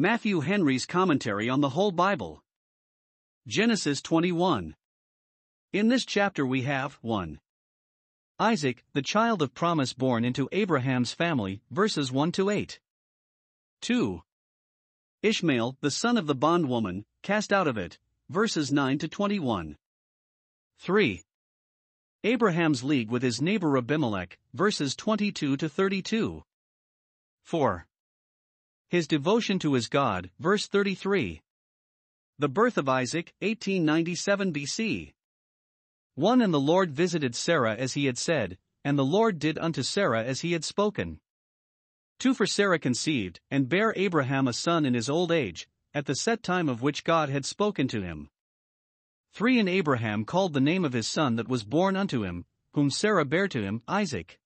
Matthew Henry's Commentary on the Whole Bible. Genesis 21. In this chapter we have 1. Isaac, the child of promise born into Abraham's family, verses 1 to 8. 2. Ishmael, the son of the bondwoman, cast out of it, verses 9 to 21. 3. Abraham's league with his neighbor Abimelech, verses 22 to 32. 4. His devotion to his God, verse 33. The birth of Isaac, 1897 BC. 1 And the Lord visited Sarah as he had said, and the Lord did unto Sarah as he had spoken. 2 For Sarah conceived, and bare Abraham a son in his old age, at the set time of which God had spoken to him. 3 And Abraham called the name of his son that was born unto him, whom Sarah bare to him, Isaac.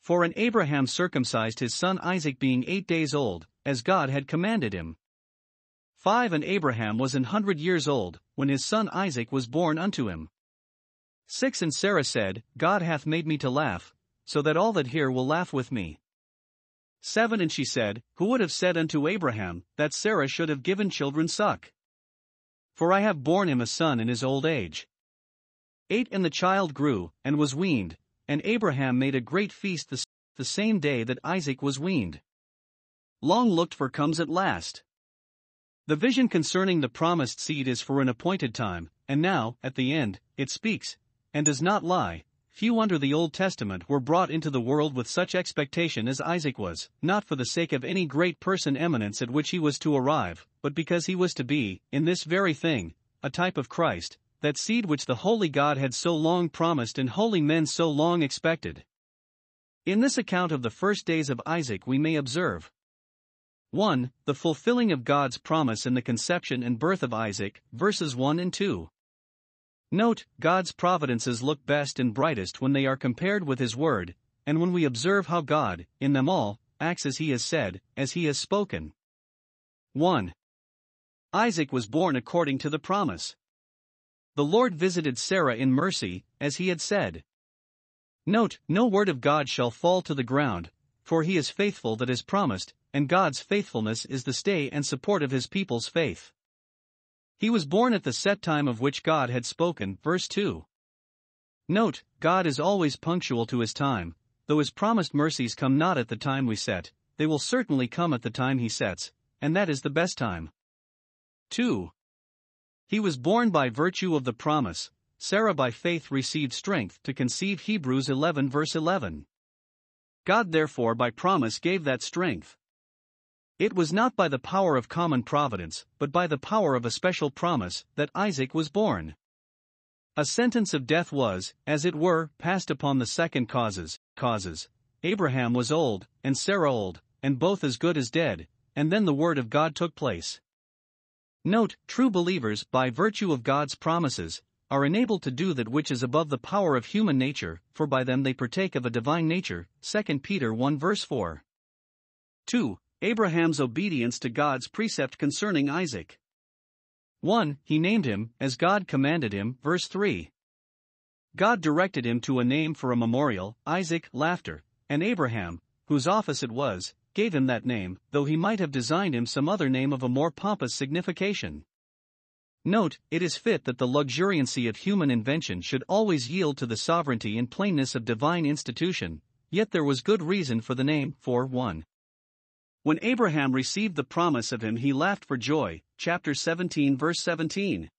For and Abraham circumcised his son Isaac being eight days old, as God had commanded him. 5 And Abraham was an hundred years old, when his son Isaac was born unto him. 6 And Sarah said, God hath made me to laugh, so that all that hear will laugh with me. 7 And she said, Who would have said unto Abraham, that Sarah should have given children suck? For I have borne him a son in his old age. 8 And the child grew, and was weaned, and Abraham made a great feast the, the same day that Isaac was weaned. Long looked for comes at last. The vision concerning the promised seed is for an appointed time, and now, at the end, it speaks, and does not lie, Few under the Old Testament were brought into the world with such expectation as Isaac was, not for the sake of any great person eminence at which he was to arrive, but because he was to be, in this very thing, a type of Christ, that seed which the holy God had so long promised and holy men so long expected. In this account of the first days of Isaac, we may observe 1. The fulfilling of God's promise in the conception and birth of Isaac, verses 1 and 2. Note, God's providences look best and brightest when they are compared with His Word, and when we observe how God, in them all, acts as He has said, as He has spoken. 1. Isaac was born according to the promise. The Lord visited Sarah in mercy, as He had said. Note, no word of God shall fall to the ground, for He is faithful that is promised, and God's faithfulness is the stay and support of His people's faith. He was born at the set time of which God had spoken. Verse 2. Note, God is always punctual to his time, though his promised mercies come not at the time we set, they will certainly come at the time he sets, and that is the best time. 2. He was born by virtue of the promise, Sarah by faith received strength to conceive Hebrews 11 verse 11. God therefore by promise gave that strength. It was not by the power of common providence, but by the power of a special promise, that Isaac was born. A sentence of death was, as it were, passed upon the second causes, causes. Abraham was old, and Sarah old, and both as good as dead, and then the word of God took place. Note, true believers, by virtue of God's promises, are enabled to do that which is above the power of human nature, for by them they partake of a divine nature. 2 Peter 1 verse 4. 2. Abraham's obedience to God's precept concerning Isaac. 1. He named him, as God commanded him, verse 3. God directed him to a name for a memorial, Isaac, laughter, and Abraham, whose office it was, gave him that name, though he might have designed him some other name of a more pompous signification. Note, it is fit that the luxuriancy of human invention should always yield to the sovereignty and plainness of divine institution, yet there was good reason for the name, for 1. When Abraham received the promise of him, he laughed for joy. Chapter 17, verse 17.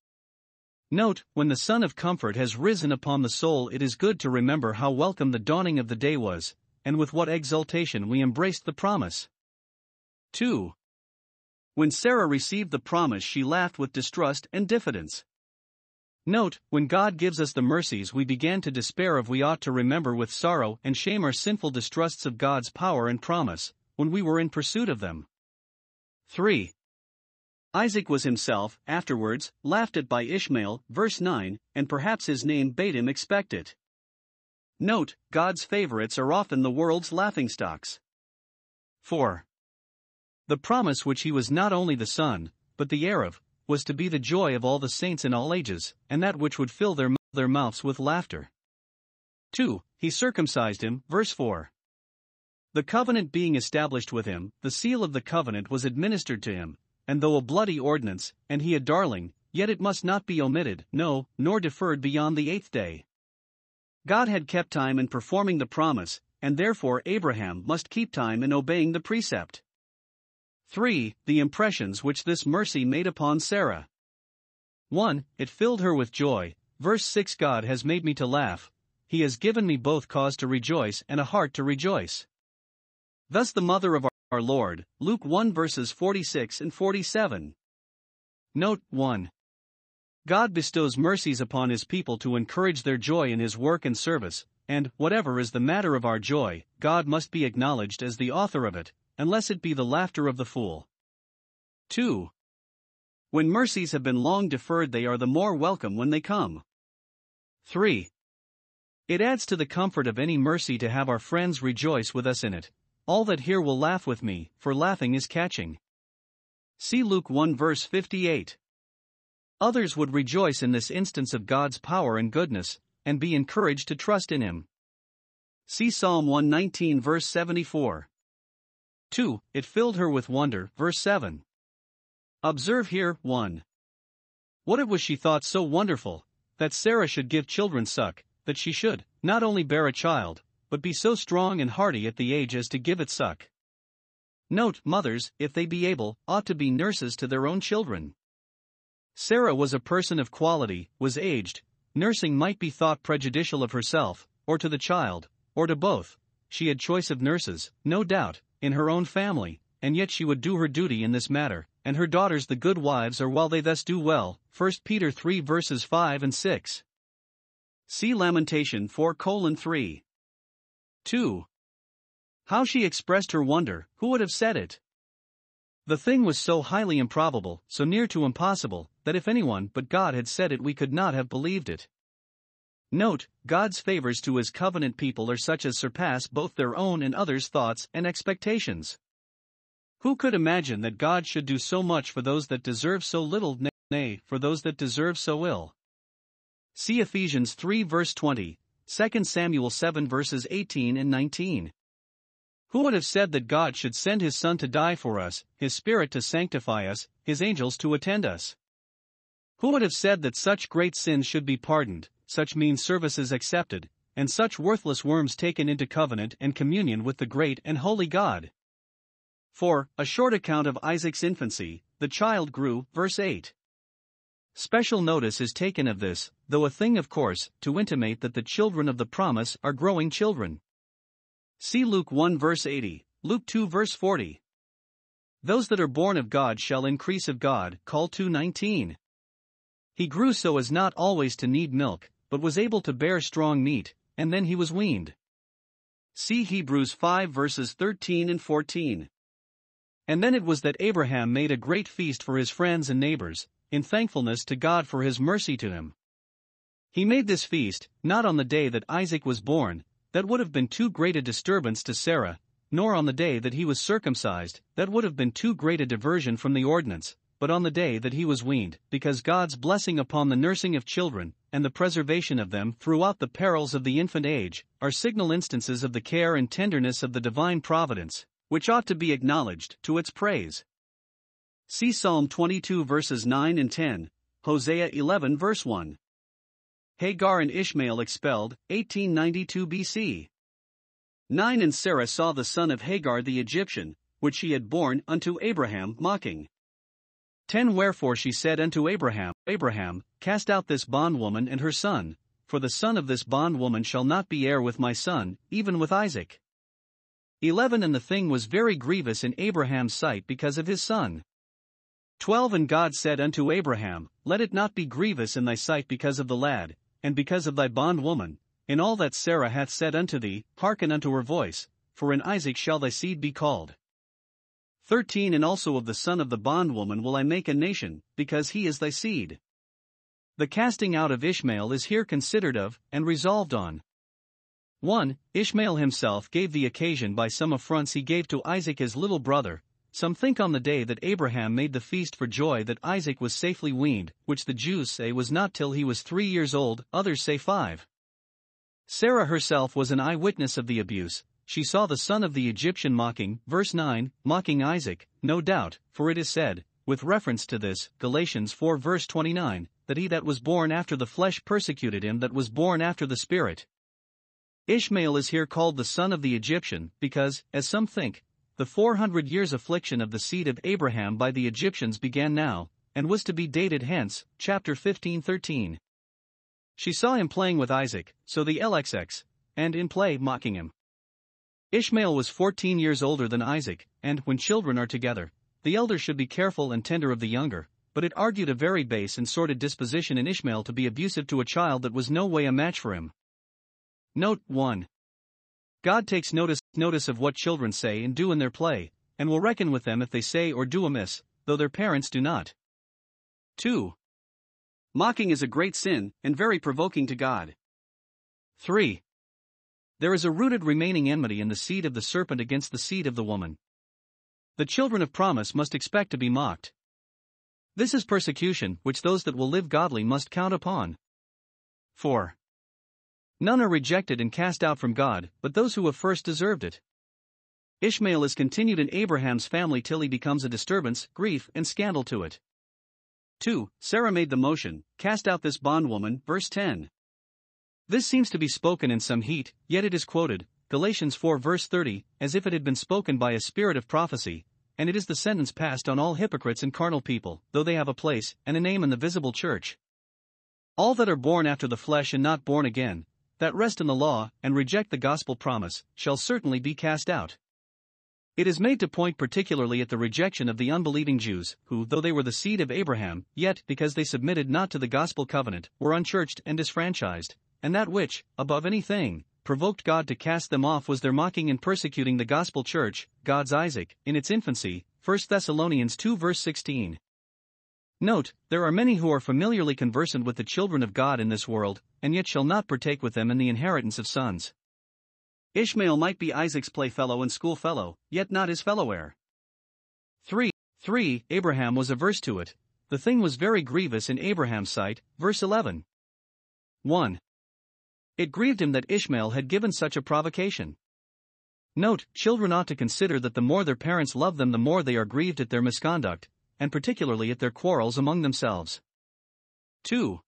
Note, when the sun of comfort has risen upon the soul, it is good to remember how welcome the dawning of the day was, and with what exultation we embraced the promise. 2. When Sarah received the promise, she laughed with distrust and diffidence. Note, when God gives us the mercies we began to despair of, we ought to remember with sorrow and shame our sinful distrusts of God's power and promise, when we were in pursuit of them. 3. Isaac was himself, afterwards, laughed at by Ishmael, verse 9, and perhaps his name bade him expect it. Note, God's favorites are often the world's laughingstocks. 4. The promise which he was not only the son, but the heir of, was to be the joy of all the saints in all ages, and that which would fill their, their mouths with laughter. 2. He circumcised him, verse 4. The covenant being established with him, the seal of the covenant was administered to him, and though a bloody ordinance, and he a darling, yet it must not be omitted, no, nor deferred beyond the eighth day. God had kept time in performing the promise, and therefore Abraham must keep time in obeying the precept. 3. The impressions which this mercy made upon Sarah. 1. It filled her with joy. Verse 6 God has made me to laugh, He has given me both cause to rejoice and a heart to rejoice. Thus the mother of our Lord, Luke 1 verses 46 and 47. Note 1. God bestows mercies upon His people to encourage their joy in His work and service, and, whatever is the matter of our joy, God must be acknowledged as the author of it, unless it be the laughter of the fool. 2. When mercies have been long deferred, they are the more welcome when they come. 3. It adds to the comfort of any mercy to have our friends rejoice with us in it, all that hear will laugh with me, for laughing is catching. See Luke 1 verse 58. Others would rejoice in this instance of God's power and goodness, and be encouraged to trust in Him. See Psalm 119 verse 74. 2. It filled her with wonder, verse 7. Observe here 1. What it was she thought so wonderful, that Sarah should give children suck, that she should, not only bear a child, but be so strong and hearty at the age as to give it suck. Note, mothers, if they be able, ought to be nurses to their own children. Sarah was a person of quality, was aged, nursing might be thought prejudicial of herself, or to the child, or to both. She had choice of nurses, no doubt, in her own family, and yet she would do her duty in this matter, and her daughters the good wives are while they thus do well. 1 Peter 3 verses 5 and 6. See Lamentation 4 colon 3. 2. How she expressed her wonder, who would have said it? The thing was so highly improbable, so near to impossible, that if anyone but God had said it, we could not have believed it. Note, God's favors to his covenant people are such as surpass both their own and others' thoughts and expectations. Who could imagine that God should do so much for those that deserve so little, nay, for those that deserve so ill? See Ephesians 3 verse 20, 2 Samuel 7 verses 18 and 19. Who would have said that God should send His Son to die for us, His Spirit to sanctify us, His angels to attend us? Who would have said that such great sins should be pardoned, such mean services accepted, and such worthless worms taken into covenant and communion with the great and holy God? For, a short account of Isaac's infancy, the child grew, verse 8. Special notice is taken of this, though a thing of course, to intimate that the children of the promise are growing children. See Luke 1 verse 80, Luke 2 verse 40. Those that are born of God shall increase of God, call 219. He grew so as not always to need milk, but was able to bear strong meat, and then he was weaned. See Hebrews 5 verses 13 and 14. And then it was that Abraham made a great feast for his friends and neighbors, in thankfulness to God for his mercy to him. He made this feast, not on the day that Isaac was born, that would have been too great a disturbance to Sarah, nor on the day that he was circumcised, that would have been too great a diversion from the ordinance, but on the day that he was weaned, because God's blessing upon the nursing of children, and the preservation of them throughout the perils of the infant age, are signal instances of the care and tenderness of the divine providence, which ought to be acknowledged to its praise. See Psalm 22 verses 9 and 10, Hosea 11 verse 1. Hagar and Ishmael expelled, 1892 BC. 9 And Sarah saw the son of Hagar the Egyptian, which she had borne unto Abraham, mocking. 10 Wherefore she said unto Abraham, Abraham, cast out this bondwoman and her son, for the son of this bondwoman shall not be heir with my son, even with Isaac. 11 And the thing was very grievous in Abraham's sight because of his son. 12 And God said unto Abraham, Let it not be grievous in thy sight because of the lad, and because of thy bondwoman, in all that Sarah hath said unto thee, hearken unto her voice, for in Isaac shall thy seed be called. 13 And also of the son of the bondwoman will I make a nation, because he is thy seed. The casting out of Ishmael is here considered of, and resolved on. 1. Ishmael himself gave the occasion by some affronts he gave to Isaac his little brother. Some think on the day that Abraham made the feast for joy that Isaac was safely weaned, which the Jews say was not till he was three years old, others say five. Sarah herself was an eyewitness of the abuse, she saw the son of the Egyptian mocking, verse 9, mocking Isaac, no doubt, for it is said, with reference to this, Galatians 4 verse 29, that he that was born after the flesh persecuted him that was born after the spirit. Ishmael is here called the son of the Egyptian, because, as some think, the 400 years affliction of the seed of Abraham by the Egyptians began now, and was to be dated hence, chapter 15 13. She saw him playing with Isaac, so the LXX, and in play mocking him. Ishmael was 14 years older than Isaac, and when children are together, the elder should be careful and tender of the younger, but it argued a very base and sordid disposition in Ishmael to be abusive to a child that was no way a match for him. Note 1. God takes notice, notice of what children say and do in their play, and will reckon with them if they say or do amiss, though their parents do not. 2. Mocking is a great sin, and very provoking to God. 3. There is a rooted remaining enmity in the seed of the serpent against the seed of the woman. The children of promise must expect to be mocked. This is persecution which those that will live godly must count upon. 4. None are rejected and cast out from God, but those who have first deserved it. Ishmael is continued in Abraham's family till he becomes a disturbance, grief, and scandal to it. 2. Sarah made the motion, cast out this bondwoman, verse 10. This seems to be spoken in some heat, yet it is quoted, Galatians 4 verse 30, as if it had been spoken by a spirit of prophecy, and it is the sentence passed on all hypocrites and carnal people, though they have a place and a name in the visible church. All that are born after the flesh and not born again, that rest in the law and reject the gospel promise, shall certainly be cast out. It is made to point particularly at the rejection of the unbelieving Jews, who, though they were the seed of Abraham, yet, because they submitted not to the gospel covenant, were unchurched and disfranchised, and that which, above anything, provoked God to cast them off was their mocking and persecuting the gospel church, God's Isaac, in its infancy, 1 Thessalonians 2 verse 16. Note, there are many who are familiarly conversant with the children of God in this world, and yet shall not partake with them in the inheritance of sons. Ishmael might be Isaac's playfellow and schoolfellow, yet not his fellow heir. 3. 3. Abraham was averse to it. The thing was very grievous in Abraham's sight, verse 11. 1. It grieved him that Ishmael had given such a provocation. Note, children ought to consider that the more their parents love them, the more they are grieved at their misconduct, and particularly at their quarrels among themselves. 2.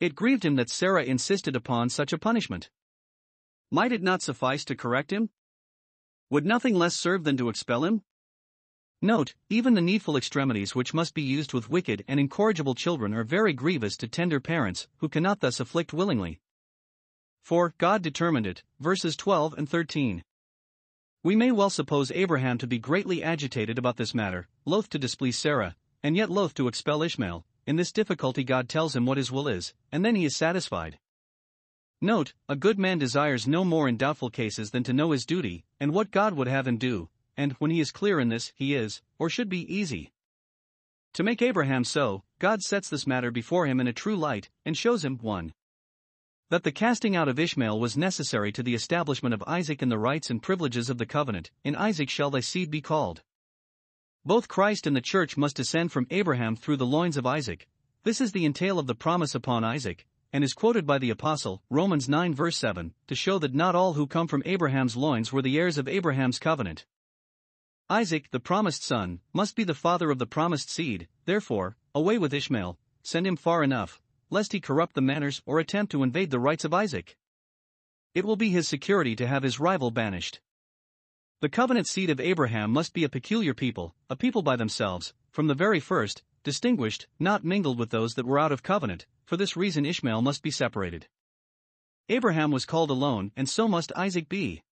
It grieved him that Sarah insisted upon such a punishment. Might it not suffice to correct him? Would nothing less serve than to expel him? Note, even the needful extremities which must be used with wicked and incorrigible children are very grievous to tender parents, who cannot thus afflict willingly. For God determined it, verses 12 and 13. We may well suppose Abraham to be greatly agitated about this matter, loath to displease Sarah, and yet loath to expel Ishmael. In this difficulty, God tells him what his will is, and then he is satisfied. Note, a good man desires no more in doubtful cases than to know his duty, and what God would have him do, and when he is clear in this, he is, or should be, easy. To make Abraham so, God sets this matter before him in a true light, and shows him 1 that the casting out of Ishmael was necessary to the establishment of Isaac and the rights and privileges of the covenant, in Isaac shall thy seed be called. Both Christ and the church must descend from Abraham through the loins of Isaac. This is the entail of the promise upon Isaac, and is quoted by the Apostle, Romans 9 verse 7, to show that not all who come from Abraham's loins were the heirs of Abraham's covenant. Isaac, the promised son, must be the father of the promised seed, therefore, away with Ishmael, send him far enough, lest he corrupt the manners or attempt to invade the rights of Isaac. It will be his security to have his rival banished. The covenant seed of Abraham must be a peculiar people, a people by themselves, from the very first, distinguished, not mingled with those that were out of covenant, for this reason Ishmael must be separated. Abraham was called alone, and so must Isaac be.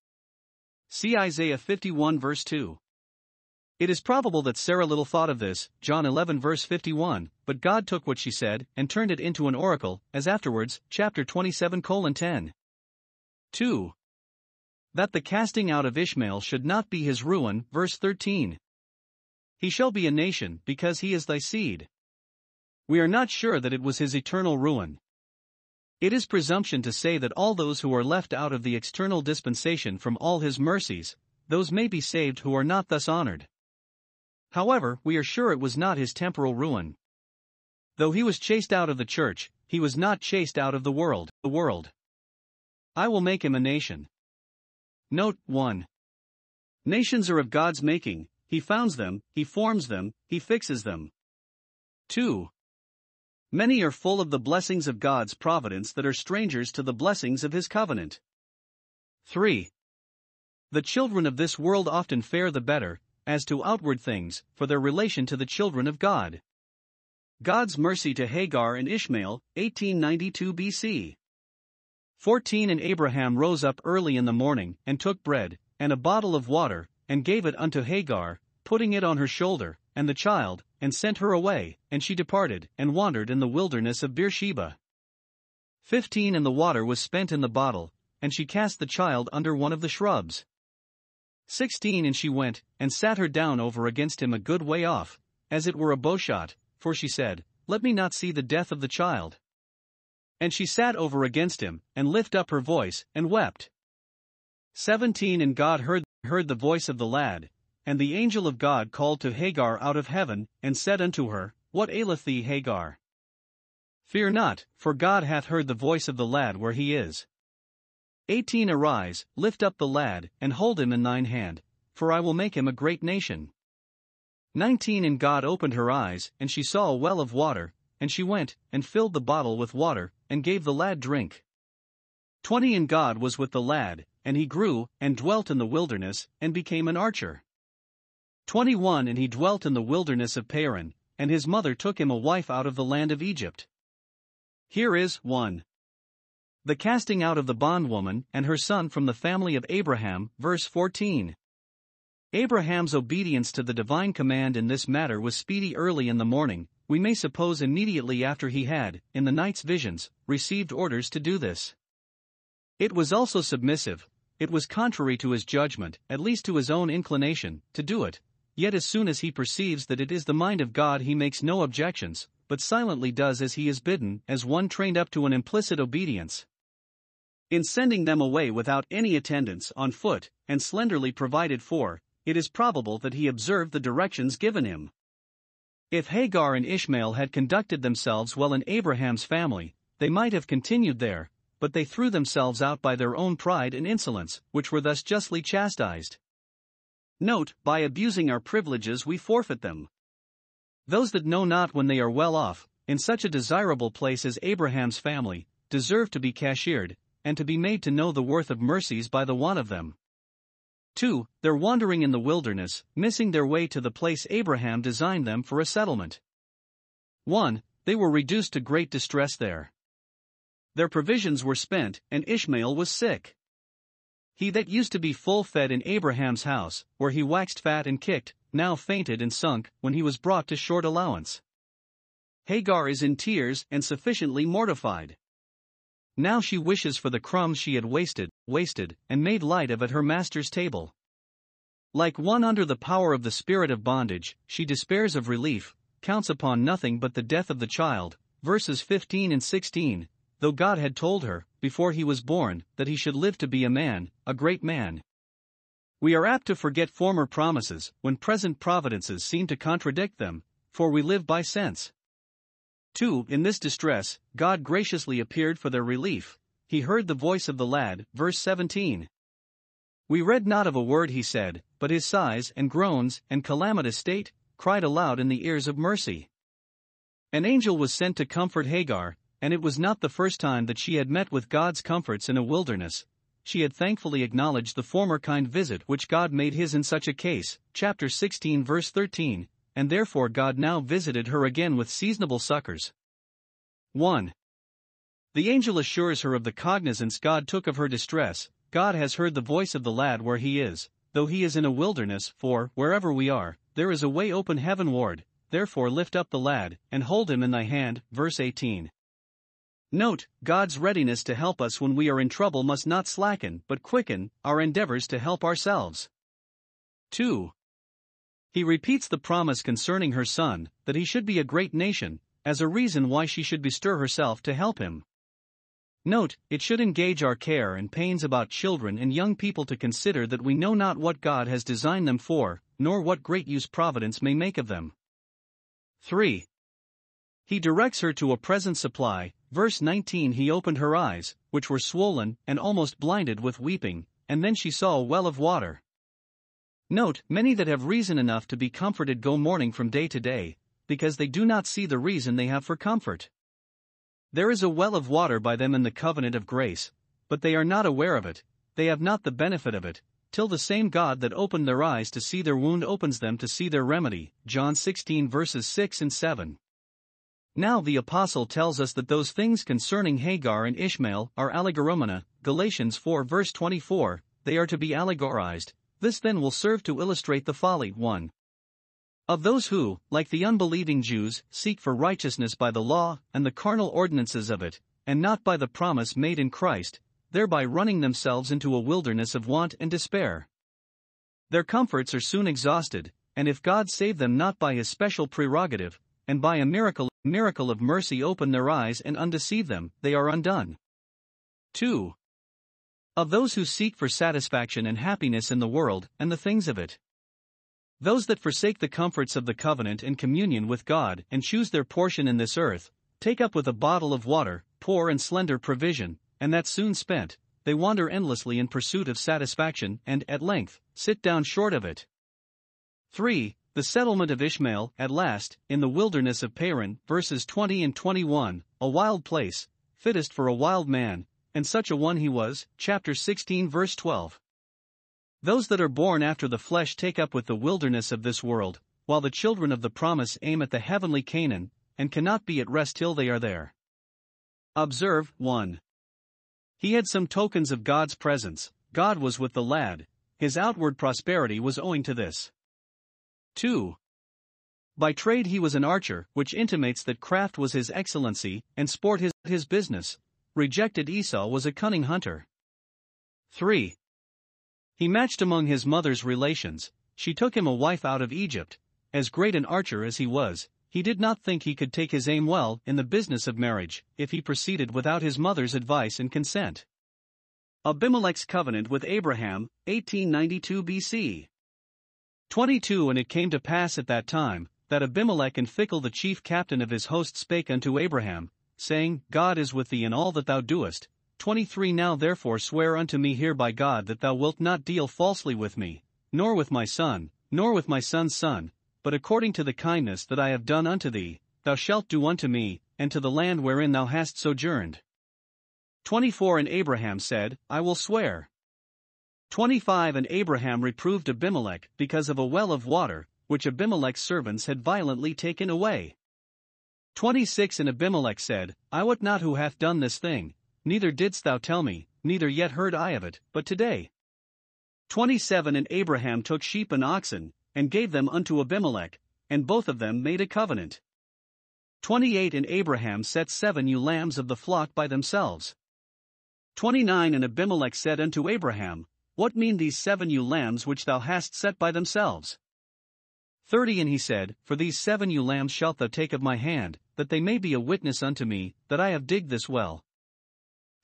See Isaiah 51 verse 2. It is probable that Sarah little thought of this, John 11 verse 51, but God took what she said and turned it into an oracle, as afterwards, chapter 27 colon 10. 2. That the casting out of Ishmael should not be his ruin, verse 13. He shall be a nation, because he is thy seed. We are not sure that it was his eternal ruin. It is presumption to say that all those who are left out of the external dispensation from all his mercies, those may be saved who are not thus honored. However, we are sure it was not his temporal ruin. Though he was chased out of the church, he was not chased out of the world, the world. I will make him a nation. Note 1. Nations are of God's making, He founds them, He forms them, He fixes them. 2. Many are full of the blessings of God's providence that are strangers to the blessings of His covenant. 3. The children of this world often fare the better, as to outward things, for their relation to the children of God. God's mercy to Hagar and Ishmael, 1892 BC. 14 And Abraham rose up early in the morning, and took bread, and a bottle of water, and gave it unto Hagar, putting it on her shoulder, and the child, and sent her away, and she departed, and wandered in the wilderness of Beersheba. 15 And the water was spent in the bottle, and she cast the child under one of the shrubs. 16 And she went, and sat her down over against him a good way off, as it were a bowshot, for she said, Let me not see the death of the child. And she sat over against him, and lift up her voice, and wept. 17 And God heard, heard the voice of the lad, and the angel of God called to Hagar out of heaven, and said unto her, What aileth thee, Hagar? Fear not, for God hath heard the voice of the lad where he is. 18 Arise, lift up the lad, and hold him in thine hand, for I will make him a great nation. 19 And God opened her eyes, and she saw a well of water, and she went, and filled the bottle with water, and gave the lad drink. 20 And God was with the lad, and he grew, and dwelt in the wilderness, and became an archer. 21 And he dwelt in the wilderness of Paran, and his mother took him a wife out of the land of Egypt. Here is 1. The casting out of the bondwoman and her son from the family of Abraham, verse 14. Abraham's obedience to the divine command in this matter was speedy early in the morning, we may suppose immediately after he had, in the night's visions, received orders to do this. It was also submissive, it was contrary to his judgment, at least to his own inclination, to do it, yet as soon as he perceives that it is the mind of God he makes no objections, but silently does as he is bidden, as one trained up to an implicit obedience. In sending them away without any attendance on foot, and slenderly provided for, it is probable that he observed the directions given him. If Hagar and Ishmael had conducted themselves well in Abraham's family, they might have continued there, but they threw themselves out by their own pride and insolence, which were thus justly chastised. Note, by abusing our privileges we forfeit them. Those that know not when they are well off, in such a desirable place as Abraham's family, deserve to be cashiered, and to be made to know the worth of mercies by the want of them. 2. They're wandering in the wilderness, missing their way to the place Abraham designed them for a settlement. 1. They were reduced to great distress there. Their provisions were spent, and Ishmael was sick. He that used to be full fed in Abraham's house, where he waxed fat and kicked, now fainted and sunk, when he was brought to short allowance. Hagar is in tears and sufficiently mortified. Now she wishes for the crumbs she had wasted, wasted, and made light of at her master's table. Like one under the power of the spirit of bondage, she despairs of relief, counts upon nothing but the death of the child, verses 15 and 16, though God had told her, before he was born, that he should live to be a man, a great man. We are apt to forget former promises when present providences seem to contradict them, for we live by sense. 2. In this distress, God graciously appeared for their relief. He heard the voice of the lad, verse 17. We read not of a word he said, but his sighs and groans and calamitous state cried aloud in the ears of mercy. An angel was sent to comfort Hagar, and it was not the first time that she had met with God's comforts in a wilderness. She had thankfully acknowledged the former kind visit which God made his in such a case, chapter 16, verse 13, and therefore God now visited her again with seasonable succors. 1. The angel assures her of the cognizance God took of her distress. God has heard the voice of the lad where he is, though he is in a wilderness, for, wherever we are, there is a way open heavenward, therefore lift up the lad, and hold him in thy hand. Verse 18. Note, God's readiness to help us when we are in trouble must not slacken but quicken our endeavors to help ourselves. 2. He repeats the promise concerning her son, that he should be a great nation, as a reason why she should bestir herself to help him. Note, it should engage our care and pains about children and young people to consider that we know not what God has designed them for, nor what great use providence may make of them. 3. He directs her to a present supply, verse 19 He opened her eyes, which were swollen and almost blinded with weeping, and then she saw a well of water. Note, many that have reason enough to be comforted go mourning from day to day, because they do not see the reason they have for comfort. There is a well of water by them in the covenant of grace, but they are not aware of it, they have not the benefit of it, till the same God that opened their eyes to see their wound opens them to see their remedy. John 16 verses 6 and 7. Now the apostle tells us that those things concerning Hagar and Ishmael are allegoroumena, Galatians 4 verse 24, they are to be allegorized, this then will serve to illustrate the folly 1. Of those who, like the unbelieving Jews, seek for righteousness by the law and the carnal ordinances of it, and not by the promise made in Christ, thereby running themselves into a wilderness of want and despair. Their comforts are soon exhausted, and if God save them not by his special prerogative, and by a miracle, miracle of mercy open their eyes and undeceive them, they are undone. 2. Of those who seek for satisfaction and happiness in the world and the things of it. Those that forsake the comforts of the covenant and communion with God and choose their portion in this earth, take up with a bottle of water, poor and slender provision, and that soon spent, they wander endlessly in pursuit of satisfaction and, at length, sit down short of it. 3. The settlement of Ishmael, at last, in the wilderness of Paran, verses 20 and 21, a wild place, fittest for a wild man, and such a one he was, chapter 16, verse 12. Those that are born after the flesh take up with the wilderness of this world, while the children of the promise aim at the heavenly Canaan, and cannot be at rest till they are there. Observe 1. He had some tokens of God's presence, God was with the lad, his outward prosperity was owing to this. 2. By trade he was an archer, which intimates that craft was his excellency, and sport his, his business. Rejected Esau was a cunning hunter. 3. He matched among his mother's relations, she took him a wife out of Egypt. As great an archer as he was, he did not think he could take his aim well in the business of marriage if he proceeded without his mother's advice and consent. Abimelech's covenant with Abraham, 1892 BC. 22 And it came to pass at that time, that Abimelech and Phichol the chief captain of his host spake unto Abraham, saying, God is with thee in all that thou doest. 23 Now therefore swear unto me here by God that thou wilt not deal falsely with me, nor with my son, nor with my son's son, but according to the kindness that I have done unto thee, thou shalt do unto me, and to the land wherein thou hast sojourned. 24 And Abraham said, I will swear. 25 And Abraham reproved Abimelech because of a well of water, which Abimelech's servants had violently taken away. 26 And Abimelech said, I wot not who hath done this thing, neither didst thou tell me, neither yet heard I of it, but today. 27 And Abraham took sheep and oxen, and gave them unto Abimelech, and both of them made a covenant. 28 And Abraham set seven ewe lambs of the flock by themselves. 29 And Abimelech said unto Abraham, what mean these seven ewe lambs which thou hast set by themselves? 30 And he said, For these seven ewe lambs shalt thou take of my hand, that they may be a witness unto me, that I have digged this well.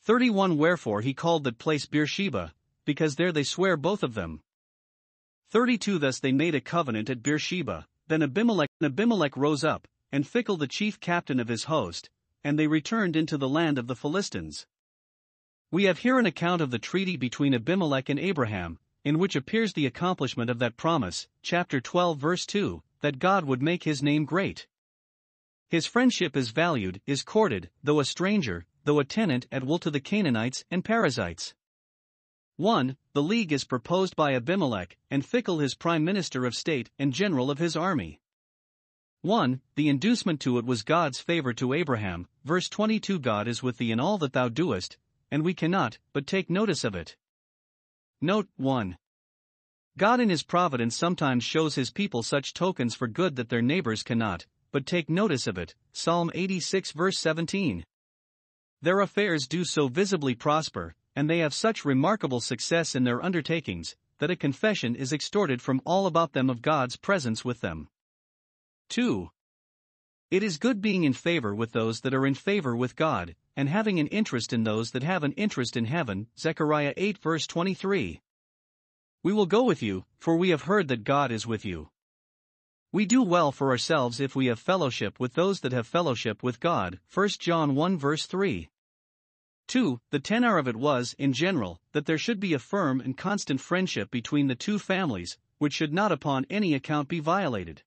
31 Wherefore he called that place Beersheba, because there they swear both of them. 32 Thus they made a covenant at Beersheba, then Abimelech, and Abimelech rose up, and Phichol the chief captain of his host, and they returned into the land of the Philistines. We have here an account of the treaty between Abimelech and Abraham, in which appears the accomplishment of that promise, chapter 12, verse 2, that God would make his name great. His friendship is valued, is courted, though a stranger, though a tenant at will to the Canaanites and Perizzites. 1. The league is proposed by Abimelech, and Phicol his prime minister of state and general of his army. 1. The inducement to it was God's favor to Abraham, verse 22 God is with thee in all that thou doest, and we cannot but take notice of it. Note 1. God in His providence sometimes shows His people such tokens for good that their neighbors cannot, but take notice of it. Psalm 86 verse 17. Their affairs do so visibly prosper, and they have such remarkable success in their undertakings, that a confession is extorted from all about them of God's presence with them. 2. It is good being in favor with those that are in favor with God, and having an interest in those that have an interest in heaven. Zechariah 8 verse 23. We will go with you, for we have heard that God is with you. We do well for ourselves if we have fellowship with those that have fellowship with God. 1 John 1 verse 3. 2. The tenor of it was, in general, that there should be a firm and constant friendship between the two families, which should not upon any account be violated.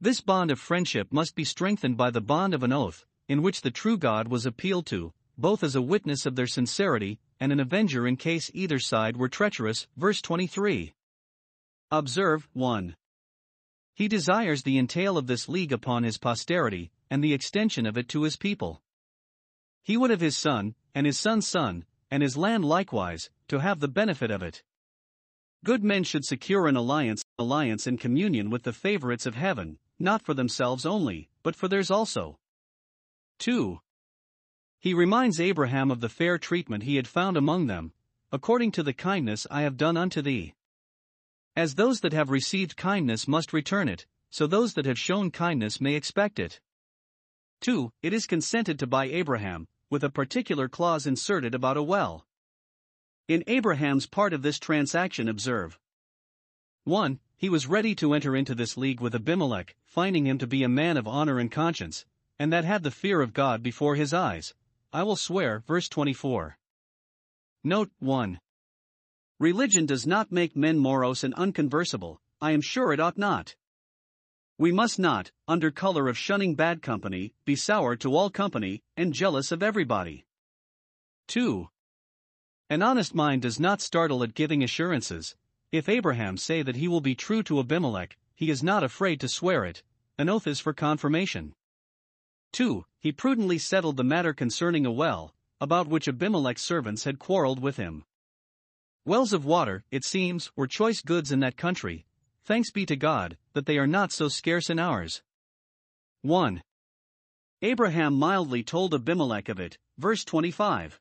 This bond of friendship must be strengthened by the bond of an oath, in which the true God was appealed to, both as a witness of their sincerity and an avenger in case either side were treacherous. Verse 23. Observe 1. He desires the entail of this league upon his posterity, and the extension of it to his people. He would have his son, and his son's son, and his land likewise, to have the benefit of it. Good men should secure an alliance, alliance and communion with the favorites of heaven, not for themselves only, but for theirs also. 2. He reminds Abraham of the fair treatment he had found among them, according to the kindness I have done unto thee. As those that have received kindness must return it, so those that have shown kindness may expect it. 2. It is consented to by Abraham, with a particular clause inserted about a well. In Abraham's part of this transaction, observe 1. He was ready to enter into this league with Abimelech, finding him to be a man of honor and conscience, and that had the fear of God before his eyes. I will swear, verse 24. Note 1. Religion does not make men morose and unconversable, I am sure it ought not. We must not, under color of shunning bad company, be sour to all company, and jealous of everybody. 2. An honest mind does not startle at giving assurances. If Abraham say that he will be true to Abimelech, he is not afraid to swear it. An oath is for confirmation. 2. He prudently settled the matter concerning a well, about which Abimelech's servants had quarreled with him. Wells of water, it seems, were choice goods in that country. Thanks be to God, that they are not so scarce in ours. 1. Abraham mildly told Abimelech of it, verse 25.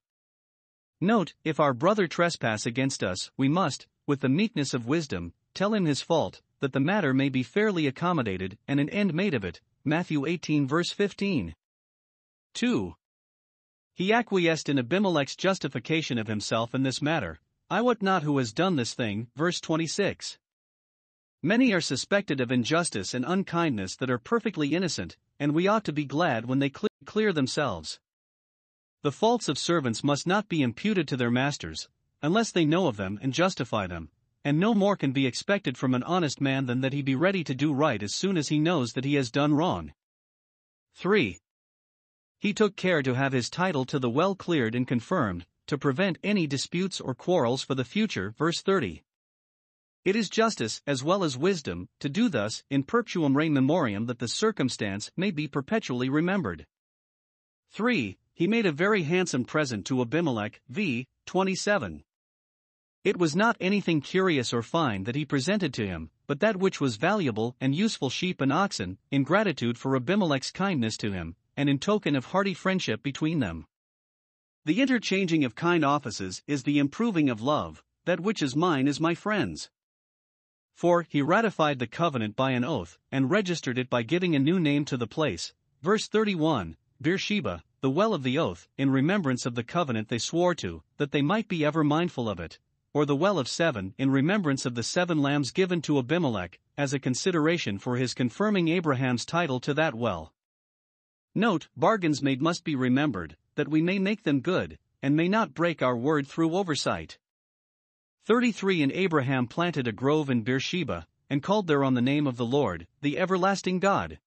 Note, if our brother trespass against us, we must, with the meekness of wisdom, tell him his fault, that the matter may be fairly accommodated and an end made of it. Matthew 18 verse 15. 2. He acquiesced in Abimelech's justification of himself in this matter, I wot not who has done this thing, verse 26. Many are suspected of injustice and unkindness that are perfectly innocent, and we ought to be glad when they clear, clear themselves. The faults of servants must not be imputed to their masters, unless they know of them and justify them, and no more can be expected from an honest man than that he be ready to do right as soon as he knows that he has done wrong. 3. He took care to have his title to the well cleared and confirmed, to prevent any disputes or quarrels for the future. Verse 30. It is justice, as well as wisdom, to do thus, in perpetuum rei memoriam, that the circumstance may be perpetually remembered. 3. He made a very handsome present to Abimelech, v. 27. It was not anything curious or fine that he presented to him, but that which was valuable and useful sheep and oxen, in gratitude for Abimelech's kindness to him, and in token of hearty friendship between them. The interchanging of kind offices is the improving of love, that which is mine is my friend's. For he ratified the covenant by an oath, and registered it by giving a new name to the place. Verse 31 Beersheba, the well of the oath, in remembrance of the covenant they swore to, that they might be ever mindful of it. Or the well of seven, in remembrance of the seven lambs given to Abimelech, as a consideration for his confirming Abraham's title to that well. Note, bargains made must be remembered, that we may make them good, and may not break our word through oversight. 33 And Abraham planted a grove in Beersheba, and called thereon the name of the Lord, the everlasting God.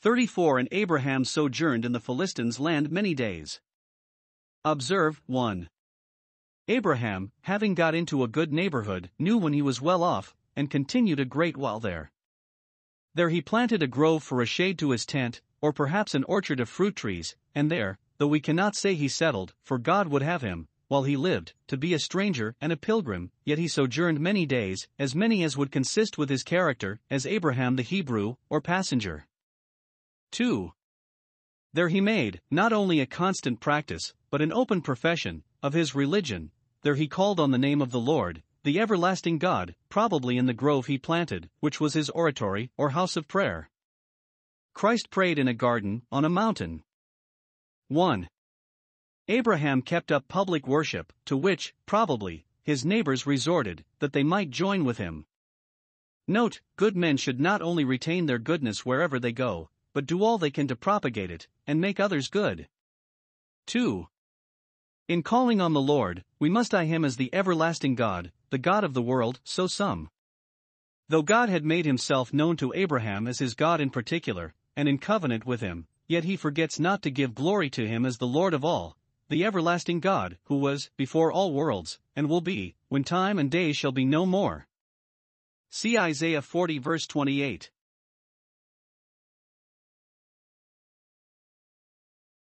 34 And Abraham sojourned in the Philistines' land many days. Observe 1. Abraham, having got into a good neighborhood, knew when he was well off, and continued a great while there. There he planted a grove for a shade to his tent, or perhaps an orchard of fruit trees, and there, though we cannot say he settled, for God would have him, while he lived, to be a stranger and a pilgrim, yet he sojourned many days, as many as would consist with his character, as Abraham the Hebrew, or passenger. 2. There he made, not only a constant practice, but an open profession, of his religion, there he called on the name of the Lord, the everlasting God, probably in the grove he planted, which was his oratory, or house of prayer. Christ prayed in a garden, on a mountain. 1. Abraham kept up public worship, to which, probably, his neighbors resorted, that they might join with him. Note, good men should not only retain their goodness wherever they go, but do all they can to propagate it, and make others good. 2. In calling on the Lord, we must eye him as the everlasting God, the God of the world, so some. Though God had made himself known to Abraham as his God in particular, and in covenant with him, yet he forgets not to give glory to him as the Lord of all, the everlasting God, who was, before all worlds, and will be, when time and day shall be no more. See Isaiah 40 verse 28.